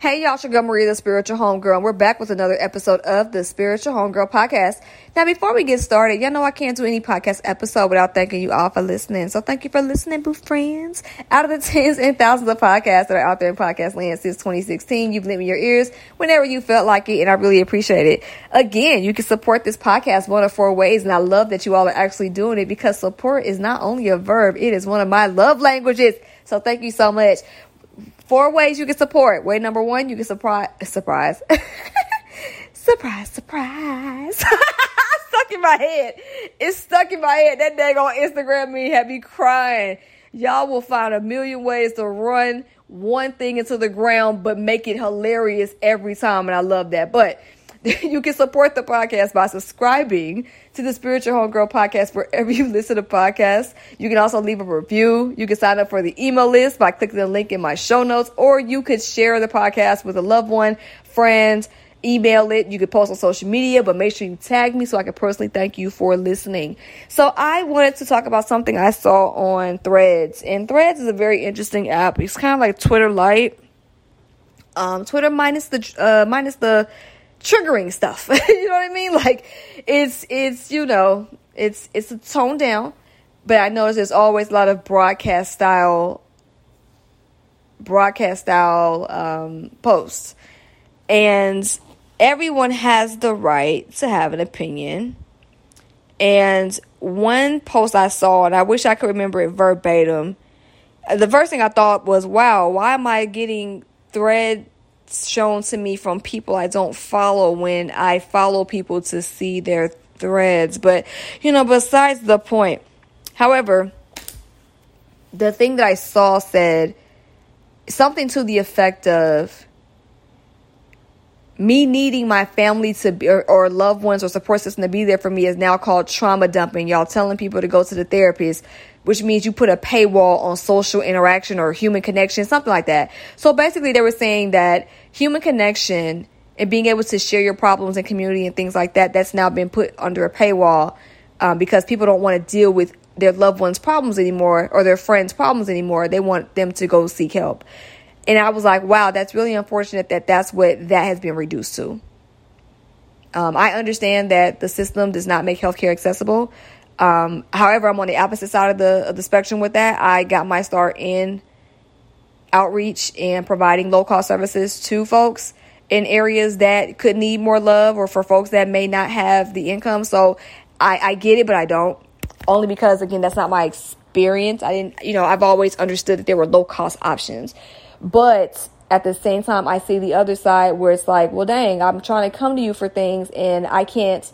Hey y'all, it's your girl Maria, the spiritual homegirl, and we're back with another episode of the Spiritual Homegirl podcast. Now, before we get started, y'all know I can't do any podcast episode without thanking you all for listening. So thank you for listening, boo friends. Out of the tens and thousands of podcasts that are out there in podcast land since 2016, you've lent me your ears whenever you felt like it, and I really appreciate it. Again, you can support this podcast one of four ways, and I love that you all are actually doing it because support is not only a verb, it is one of my love languages. So thank you so much. Four ways you can support. Way number one, you can surprise, surprise, surprise, surprise. stuck in my head. It's stuck in my head. That dang on Instagram me had me crying. Y'all will find a million ways to run one thing into the ground, but make it hilarious every time. And I love that. But you can support the podcast by subscribing to the Spiritual Homegirl podcast wherever you listen to podcasts. You can also leave a review. You can sign up for the email list by clicking the link in my show notes, or you could share the podcast with a loved one, friend, email it. You could post on social media, but make sure you tag me so I can personally thank you for listening. So I wanted to talk about something I saw on Threads, and Threads is a very interesting app. It's kind of like Twitter Lite. Um, Twitter minus the uh, minus the triggering stuff. you know what I mean? Like it's it's you know it's it's a tone down, but I notice there's always a lot of broadcast style broadcast style um, posts, and everyone has the right to have an opinion. And one post I saw, and I wish I could remember it verbatim. The first thing I thought was, "Wow, why am I getting thread shown to me from people I don't follow when I follow people to see their threads. But, you know, besides the point. However, the thing that I saw said something to the effect of me needing my family to be or, or, loved ones or support system to be there for me is now called trauma dumping. Y'all telling people to go to the therapist which means you put a paywall on social interaction or human connection, something like that. So basically, they were saying that human connection and being able to share your problems in community and things like that, that's now been put under a paywall um, because people don't want to deal with their loved ones' problems anymore or their friends' problems anymore. They want them to go seek help. And I was like, wow, that's really unfortunate that that's what that has been reduced to. Um, I understand that the system does not make healthcare accessible, um, however, I'm on the opposite side of the of the spectrum with that. I got my start in outreach and providing low cost services to folks in areas that could need more love or for folks that may not have the income. So I, I get it, but I don't. Only because again, that's not my experience. I didn't, you know, I've always understood that there were low cost options. But at the same time, I see the other side where it's like, well, dang, I'm trying to come to you for things and I can't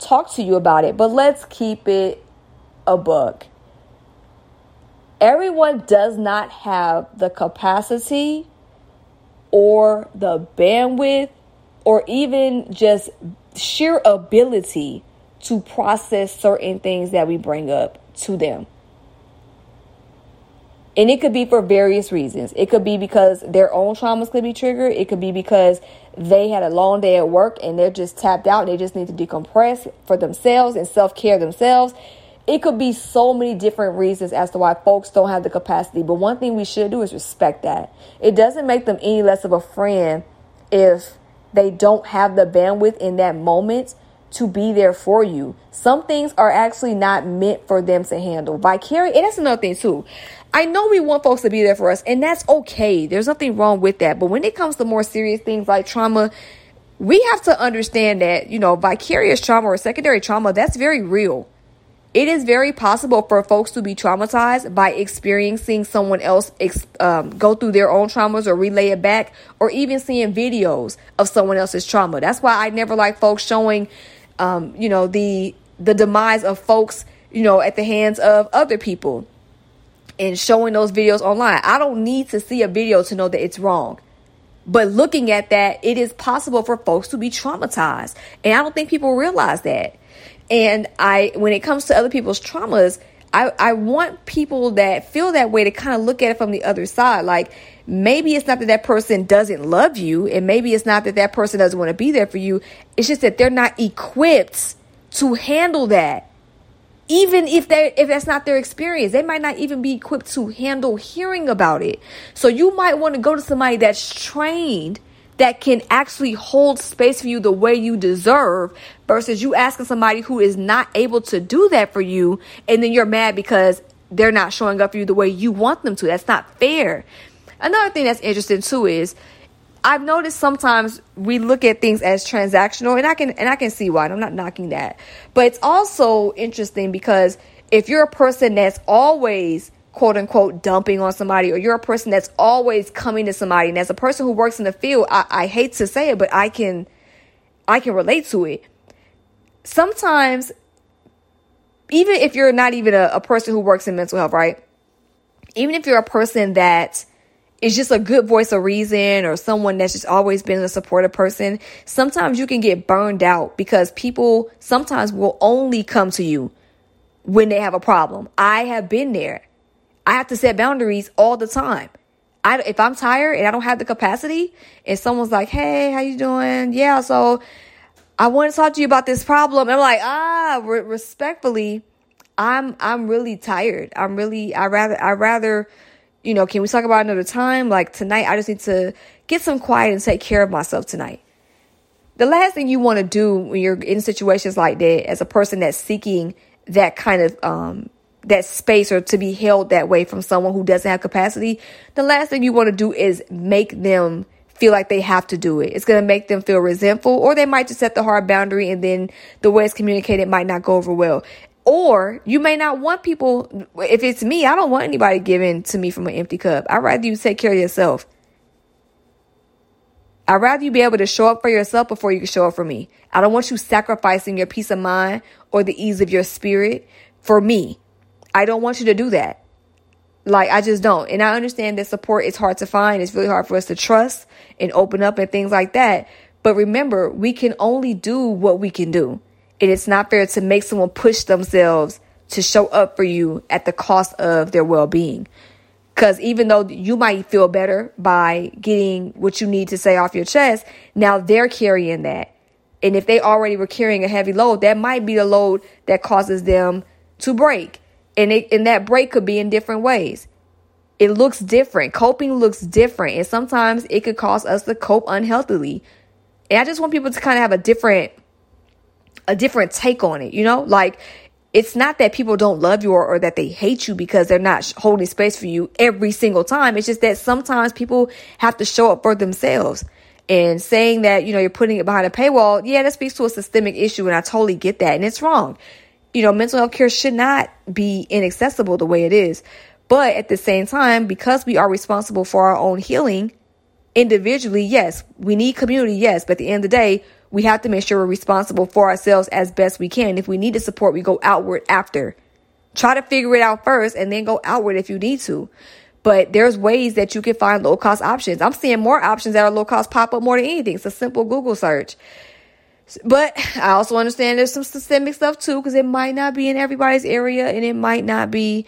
talk to you about it, but let's keep it a book. Everyone does not have the capacity or the bandwidth or even just sheer ability to process certain things that we bring up to them. And it could be for various reasons. It could be because their own traumas could be triggered. It could be because they had a long day at work and they're just tapped out. They just need to decompress for themselves and self care themselves. It could be so many different reasons as to why folks don't have the capacity. But one thing we should do is respect that. It doesn't make them any less of a friend if they don't have the bandwidth in that moment to be there for you. Some things are actually not meant for them to handle. Vicarious, and that's another thing too. I know we want folks to be there for us, and that's okay. There's nothing wrong with that. But when it comes to more serious things like trauma, we have to understand that, you know, vicarious trauma or secondary trauma, that's very real. It is very possible for folks to be traumatized by experiencing someone else um, go through their own traumas or relay it back, or even seeing videos of someone else's trauma. That's why I never like folks showing, um, you know, the the demise of folks, you know, at the hands of other people and showing those videos online. I don't need to see a video to know that it's wrong. But looking at that, it is possible for folks to be traumatized. And I don't think people realize that. And I when it comes to other people's traumas, I, I want people that feel that way to kind of look at it from the other side. Like maybe it's not that that person doesn't love you, and maybe it's not that that person doesn't want to be there for you. It's just that they're not equipped to handle that. Even if they if that's not their experience they might not even be equipped to handle hearing about it. So you might want to go to somebody that's trained that can actually hold space for you the way you deserve versus you asking somebody who is not able to do that for you and then you're mad because they're not showing up for you the way you want them to. That's not fair. Another thing that's interesting too is I've noticed sometimes we look at things as transactional and I can and I can see why. I'm not knocking that. But it's also interesting because if you're a person that's always quote unquote dumping on somebody or you're a person that's always coming to somebody and as a person who works in the field, I, I hate to say it, but I can I can relate to it. Sometimes even if you're not even a, a person who works in mental health, right? Even if you're a person that is just a good voice of reason or someone that's just always been a supportive person, sometimes you can get burned out because people sometimes will only come to you when they have a problem. I have been there. I have to set boundaries all the time. I, if I'm tired and I don't have the capacity and someone's like, Hey, how you doing? Yeah. So I want to talk to you about this problem. And I'm like, ah, re- respectfully, I'm, I'm really tired. I'm really, I rather, I rather, you know, can we talk about another time? Like tonight, I just need to get some quiet and take care of myself tonight. The last thing you want to do when you're in situations like that, as a person that's seeking that kind of um, that space or to be held that way from someone who doesn't have capacity, the last thing you want to do is make them feel like they have to do it. It's going to make them feel resentful, or they might just set the hard boundary and then the way it's communicated might not go over well. Or you may not want people, if it's me, I don't want anybody giving to me from an empty cup. I'd rather you take care of yourself. I'd rather you be able to show up for yourself before you can show up for me. I don't want you sacrificing your peace of mind or the ease of your spirit for me. I don't want you to do that. Like, I just don't. And I understand that support is hard to find. It's really hard for us to trust and open up and things like that. But remember, we can only do what we can do. And it's not fair to make someone push themselves to show up for you at the cost of their well being. Because even though you might feel better by getting what you need to say off your chest, now they're carrying that. And if they already were carrying a heavy load, that might be the load that causes them to break. And, it, and that break could be in different ways. It looks different. Coping looks different. And sometimes it could cause us to cope unhealthily. And I just want people to kind of have a different a different take on it, you know? Like it's not that people don't love you or, or, that they hate you because they're not holding space for you every single time. It's just that sometimes people have to show up for themselves. And saying that, you know, you're putting it behind a paywall, yeah, that speaks to a systemic issue, and I totally get that. And it's wrong. You know, mental health care should not be inaccessible the way it is. But at the same time, because we are responsible for our own healing individually, yes, we need community, yes. But at the end of the day, we have to make sure we're responsible for ourselves as best we can. If we need the support, we go outward after. Try to figure it out first and then go outward if you need to. But there's ways that you can find low cost options. I'm seeing more options that are low cost pop up more than anything. It's a simple Google search. But I also understand there's some systemic stuff too, because it might not be in everybody's area and it might not be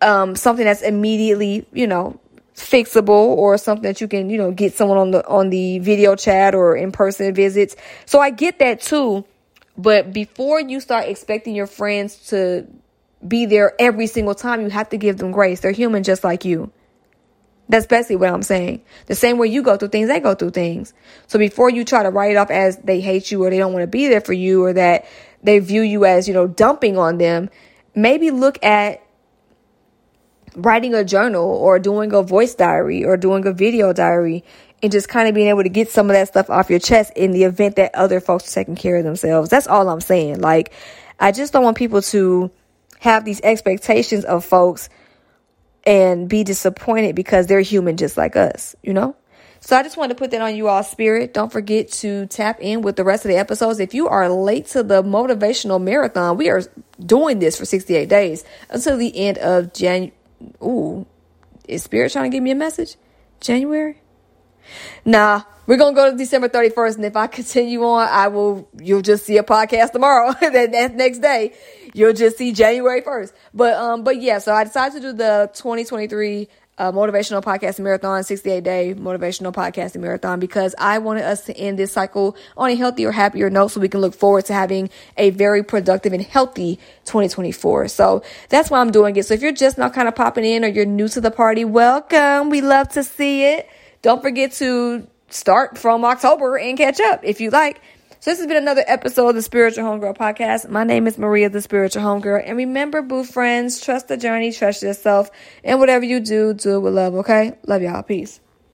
um, something that's immediately, you know, fixable or something that you can, you know, get someone on the on the video chat or in person visits. So I get that too. But before you start expecting your friends to be there every single time, you have to give them grace. They're human just like you. That's basically what I'm saying. The same way you go through things, they go through things. So before you try to write it off as they hate you or they don't want to be there for you or that they view you as, you know, dumping on them, maybe look at writing a journal or doing a voice diary or doing a video diary and just kind of being able to get some of that stuff off your chest in the event that other folks are taking care of themselves. That's all I'm saying. Like, I just don't want people to have these expectations of folks and be disappointed because they're human just like us, you know? So I just wanted to put that on you all spirit. Don't forget to tap in with the rest of the episodes. If you are late to the motivational marathon, we are doing this for 68 days until the end of January ooh, is Spirit trying to give me a message? January? Nah, we're gonna go to December 31st, and if I continue on, I will you'll just see a podcast tomorrow. that, that next day, you'll just see January 1st. But um, but yeah, so I decided to do the 2023 uh, motivational podcasting marathon, 68 day motivational podcasting marathon, because I wanted us to end this cycle on a healthier, happier note so we can look forward to having a very productive and healthy 2024. So that's why I'm doing it. So if you're just now kind of popping in or you're new to the party, welcome. We love to see it. Don't forget to start from October and catch up if you like. So this has been another episode of the Spiritual Homegirl Podcast. My name is Maria, the Spiritual Homegirl. And remember, boo friends, trust the journey, trust yourself, and whatever you do, do it with love, okay? Love y'all. Peace.